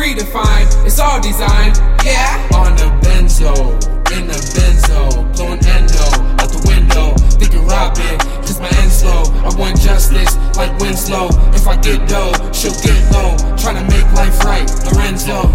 predefined, it's all designed, yeah. On the benzo, in the benzo, blowing endo out the window, thinking Robin, cause my end slow. I want justice like Winslow. If I get dough, she'll get low. Trying to make life right, Lorenzo.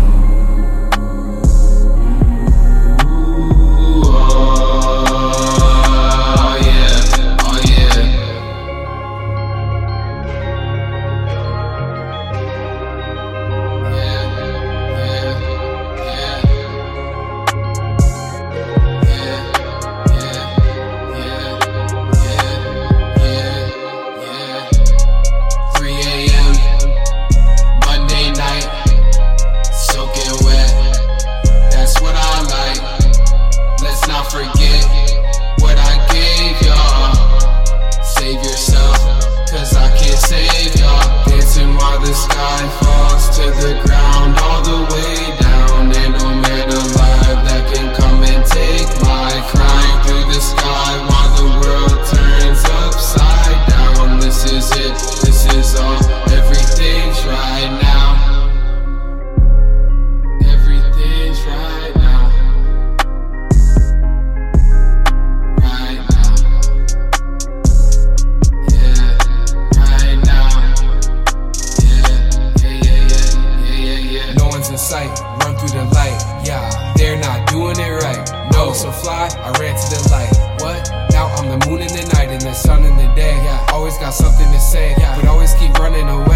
Sight, run through the light. Yeah, they're not doing it right. No, so fly, I ran to the light. What? Now I'm the moon in the night and the sun in the day. Yeah, always got something to say. Yeah, but always keep running away.